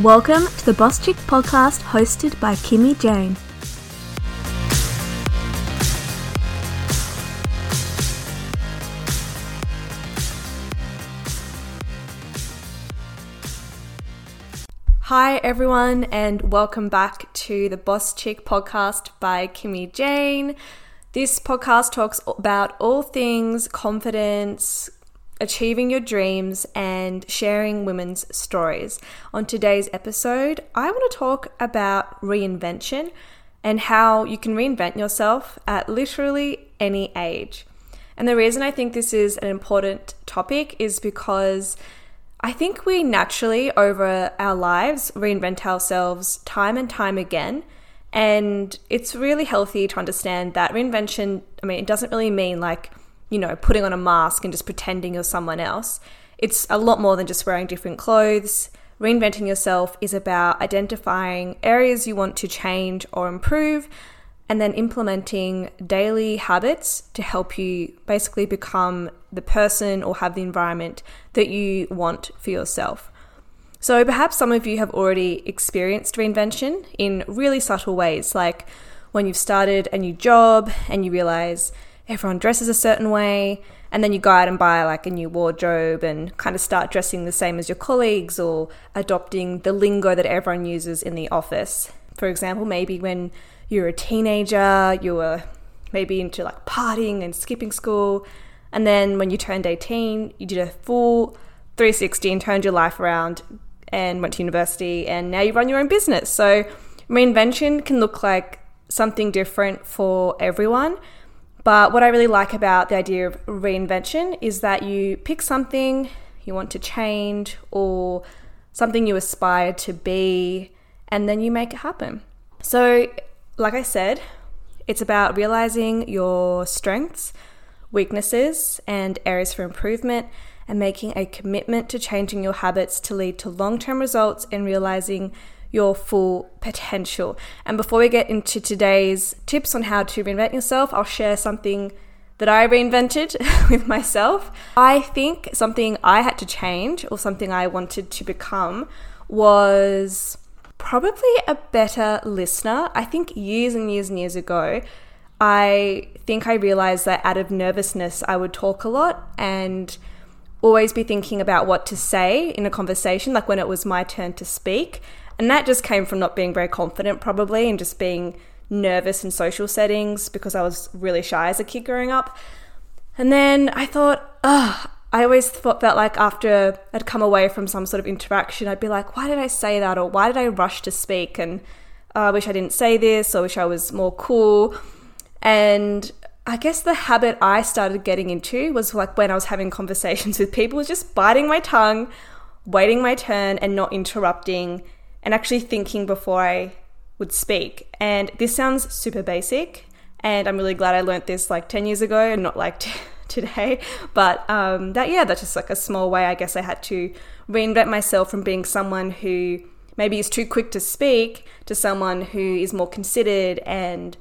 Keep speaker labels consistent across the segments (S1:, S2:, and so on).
S1: Welcome to the Boss Chick podcast hosted by Kimmi Jayne. Hi, everyone, and welcome back to the Boss Chick podcast by Kimmi Jayne. This podcast talks about all things confidence, achieving your dreams, and sharing women's stories. On today's episode, I want to talk about reinvention and how you can reinvent yourself at literally any age. And the reason I think this is an important topic is because I think we naturally, over our lives, reinvent ourselves time and time again. And it's really healthy to understand that reinvention, I mean, it doesn't really mean like, you know, putting on a mask and just pretending you're someone else. It's a lot more than just wearing different clothes. Reinventing yourself is about identifying areas you want to change or improve and then implementing daily habits to help you basically become the person or have the environment that you want for yourself. So perhaps some of you have already experienced reinvention in really subtle ways, like when you've started a new job and you realize everyone dresses a certain way, and then you go out and buy like a new wardrobe and kind of start dressing the same as your colleagues or adopting the lingo that everyone uses in the office. For example, maybe when you're a teenager, you were maybe into like partying and skipping school, and then when you turned 18, you did a full 360 and turned your life around and went to university, and now you run your own business. So, reinvention can look like something different for everyone. But what I really like about the idea of reinvention is that you pick something you want to change or something you aspire to be, and then you make it happen. So, like I said, it's about realizing your strengths, weaknesses, and areas for improvement, and making a commitment to changing your habits to lead to long term results and realizing your full potential. And before we get into today's tips on how to reinvent yourself, I'll share something that I reinvented with myself. I think something I had to change or something I wanted to become was probably a better listener. I think years and years and years ago, I think I realized that out of nervousness, I would talk a lot and always be thinking about what to say in a conversation, like when it was my turn to speak. And that just came from not being very confident, probably, and just being nervous in social settings because I was really shy as a kid growing up. And then I thought, ugh, I always thought, felt like after I'd come away from some sort of interaction, I'd be like, why did I say that? Or why did I rush to speak? And oh, I wish I didn't say this, or wish I was more cool. And I guess the habit I started getting into was like when I was having conversations with people, was just biting my tongue, waiting my turn, and not interrupting and actually thinking before I would speak. And this sounds super basic, and I'm really glad I learned this like 10 years ago and not like t- today. But um, that, yeah, that's just like a small way I guess I had to reinvent myself from being someone who maybe is too quick to speak to someone who is more considered and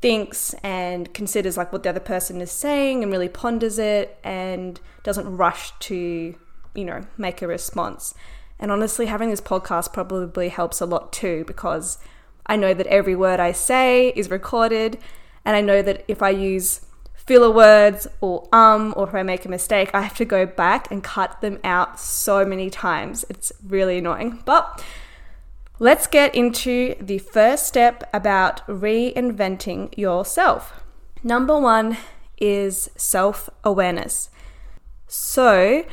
S1: thinks and considers like what the other person is saying and really ponders it and doesn't rush to, you know, make a response. And honestly, having this podcast probably helps a lot too because I know that every word I say is recorded. And I know that if I use filler words or um, or if I make a mistake, I have to go back and cut them out so many times. It's really annoying. But let's get into the first step about reinventing yourself. Number one is self awareness. So,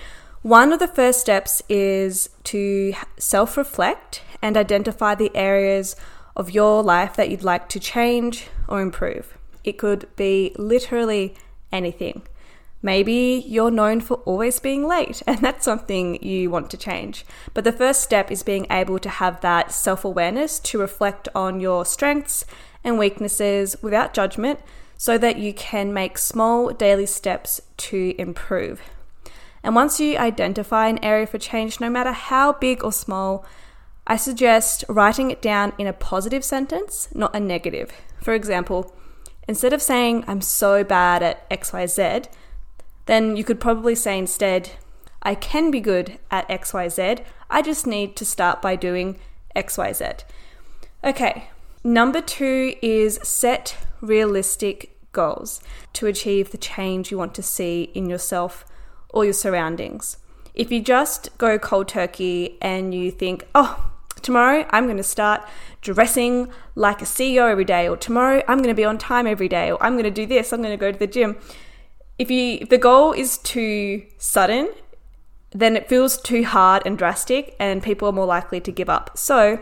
S1: one of the first steps is to self reflect and identify the areas of your life that you'd like to change or improve. It could be literally anything. Maybe you're known for always being late, and that's something you want to change. But the first step is being able to have that self awareness to reflect on your strengths and weaknesses without judgment so that you can make small daily steps to improve. And once you identify an area for change, no matter how big or small, I suggest writing it down in a positive sentence, not a negative. For example, instead of saying, I'm so bad at XYZ, then you could probably say instead, I can be good at XYZ. I just need to start by doing XYZ. Okay, number two is set realistic goals to achieve the change you want to see in yourself or your surroundings. If you just go cold turkey and you think, oh, tomorrow I'm going to start dressing like a CEO every day, or tomorrow I'm going to be on time every day, or I'm going to do this, I'm going to go to the gym. If you if the goal is too sudden, then it feels too hard and drastic, and people are more likely to give up. So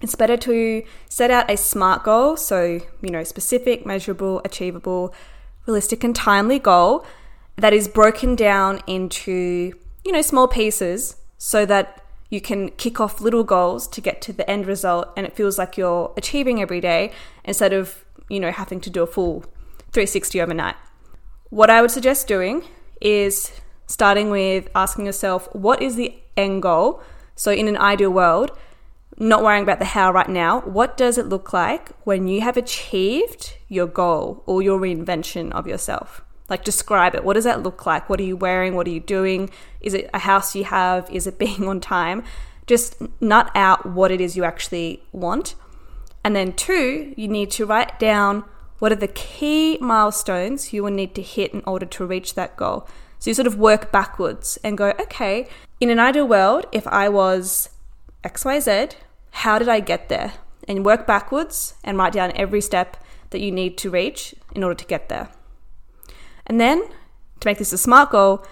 S1: it's better to set out a SMART goal, so you know, specific, measurable, achievable, realistic, and timely goal that is broken down into you know small pieces so that you can kick off little goals to get to the end result and it feels like you're achieving every day instead of you know having to do a full 360 overnight what i would suggest doing is starting with asking yourself what is the end goal so in an ideal world not worrying about the how right now what does it look like when you have achieved your goal or your reinvention of yourself like, describe it. What does that look like? What are you wearing? What are you doing? Is it a house you have? Is it being on time? Just nut out what it is you actually want. And then, two, you need to write down what are the key milestones you will need to hit in order to reach that goal. So you sort of work backwards and go, okay, in an ideal world, if I was XYZ, how did I get there? And work backwards and write down every step that you need to reach in order to get there. And then, to make this a SMART goal,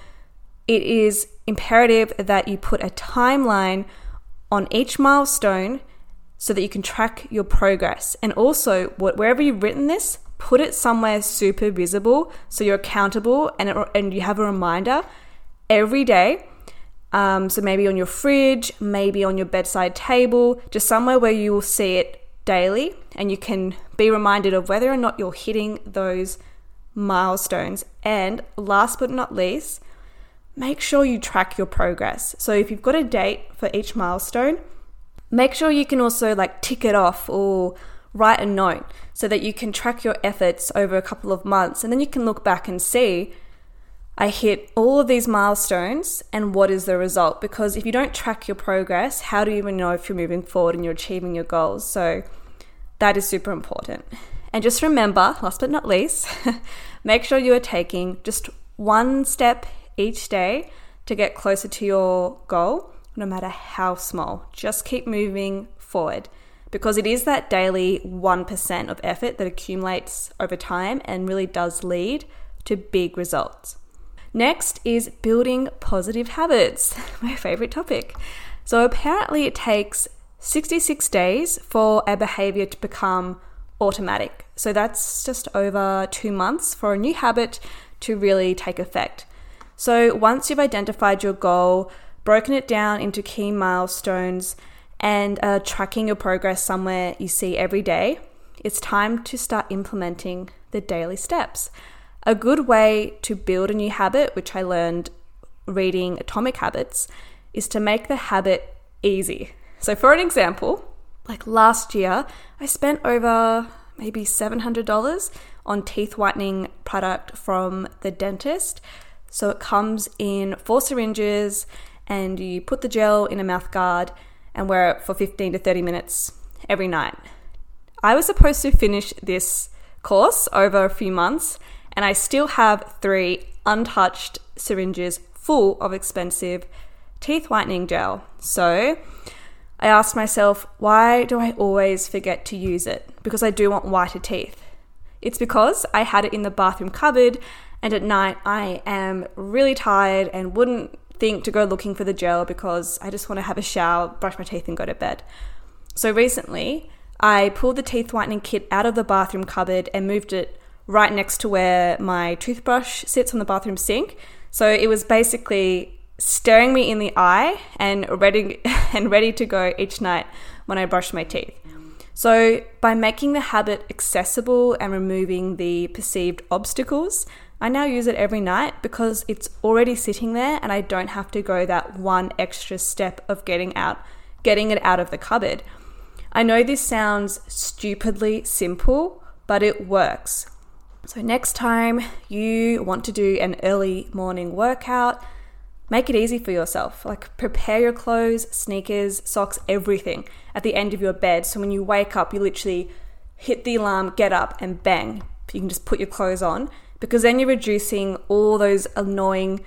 S1: it is imperative that you put a timeline on each milestone so that you can track your progress. And also, wherever you've written this, put it somewhere super visible so you're accountable and, it, and you have a reminder every day. Um, so maybe on your fridge, maybe on your bedside table, just somewhere where you will see it daily and you can be reminded of whether or not you're hitting those milestones. And last but not least, make sure you track your progress. So if you've got a date for each milestone, make sure you can also like tick it off or write a note so that you can track your efforts over a couple of months and then you can look back and see I hit all of these milestones and what is the result? Because if you don't track your progress, how do you even know if you're moving forward and you're achieving your goals? So that is super important. And just remember, last but not least, make sure you are taking just one step each day to get closer to your goal, no matter how small. Just keep moving forward because it is that daily 1% of effort that accumulates over time and really does lead to big results. Next is building positive habits, my favorite topic. So, apparently, it takes 66 days for a behavior to become automatic. So that's just over two months for a new habit to really take effect. So once you've identified your goal, broken it down into key milestones, and uh, tracking your progress somewhere you see every day, it's time to start implementing the daily steps. A good way to build a new habit, which I learned reading Atomic Habits, is to make the habit easy. So, for an example, like last year, I spent over maybe $700 on teeth whitening product from the dentist. So it comes in four syringes, and you put the gel in a mouth guard and wear it for 15 to 30 minutes every night. I was supposed to finish this course over a few months, and I still have three untouched syringes full of expensive teeth whitening gel. So I asked myself, why do I always forget to use it? Because I do want whiter teeth. It's because I had it in the bathroom cupboard, and at night I am really tired and wouldn't think to go looking for the gel because I just want to have a shower, brush my teeth, and go to bed. So recently, I pulled the teeth whitening kit out of the bathroom cupboard and moved it right next to where my toothbrush sits on the bathroom sink. So it was basically staring me in the eye and ready and ready to go each night when I brush my teeth. So, by making the habit accessible and removing the perceived obstacles, I now use it every night because it's already sitting there and I don't have to go that one extra step of getting out getting it out of the cupboard. I know this sounds stupidly simple, but it works. So, next time you want to do an early morning workout, make it easy for yourself. Like, prepare your clothes, sneakers, socks, everything at the end of your bed. So, when you wake up, you literally hit the alarm, get up, and bang, you can just put your clothes on because then you're reducing all those annoying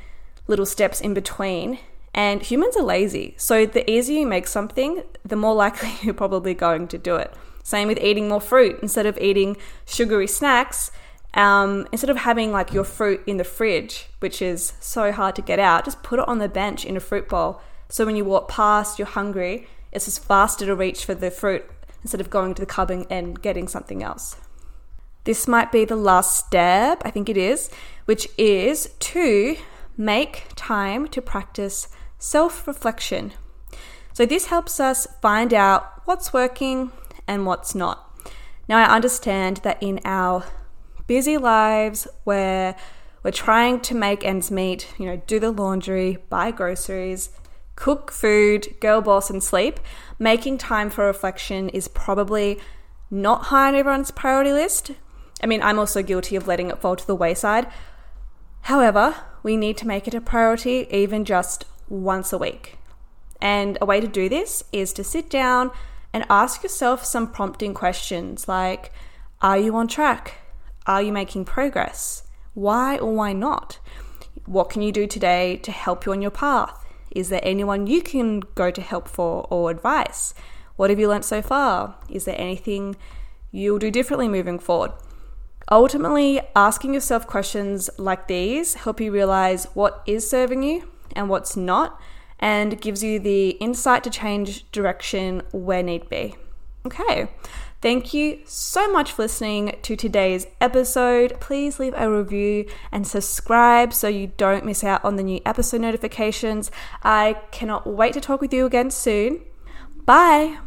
S1: little steps in between. And humans are lazy. So, the easier you make something, the more likely you're probably going to do it. Same with eating more fruit. Instead of eating sugary snacks, um, instead of having like your fruit in the fridge, which is so hard to get out, just put it on the bench in a fruit bowl. So when you walk past, you're hungry, it's just faster to reach for the fruit instead of going to the cupboard and getting something else. This might be the last step, I think it is, which is to make time to practice self reflection. So, this helps us find out what's working and what's not. Now, I understand that in our busy lives where we're trying to make ends meet, you know, do the laundry, buy groceries, cook food, girl boss, and sleep, making time for reflection is probably not high on everyone's priority list. I mean, I'm also guilty of letting it fall to the wayside. However, we need to make it a priority even just once a week. And a way to do this is to sit down and ask yourself some prompting questions like Are you on track? Are you making progress? Why or why not? What can you do today to help you on your path? Is there anyone you can go to help for or advice? What have you learnt so far? Is there anything you'll do differently moving forward? Ultimately, asking yourself questions like these help you realize what is serving you and what's not, and gives you the insight to change direction where need be. Okay, Thank you so much for listening to today's episode. Please leave a review and subscribe so you don't miss out on the new episode notifications. I cannot wait to talk with you again soon. Bye.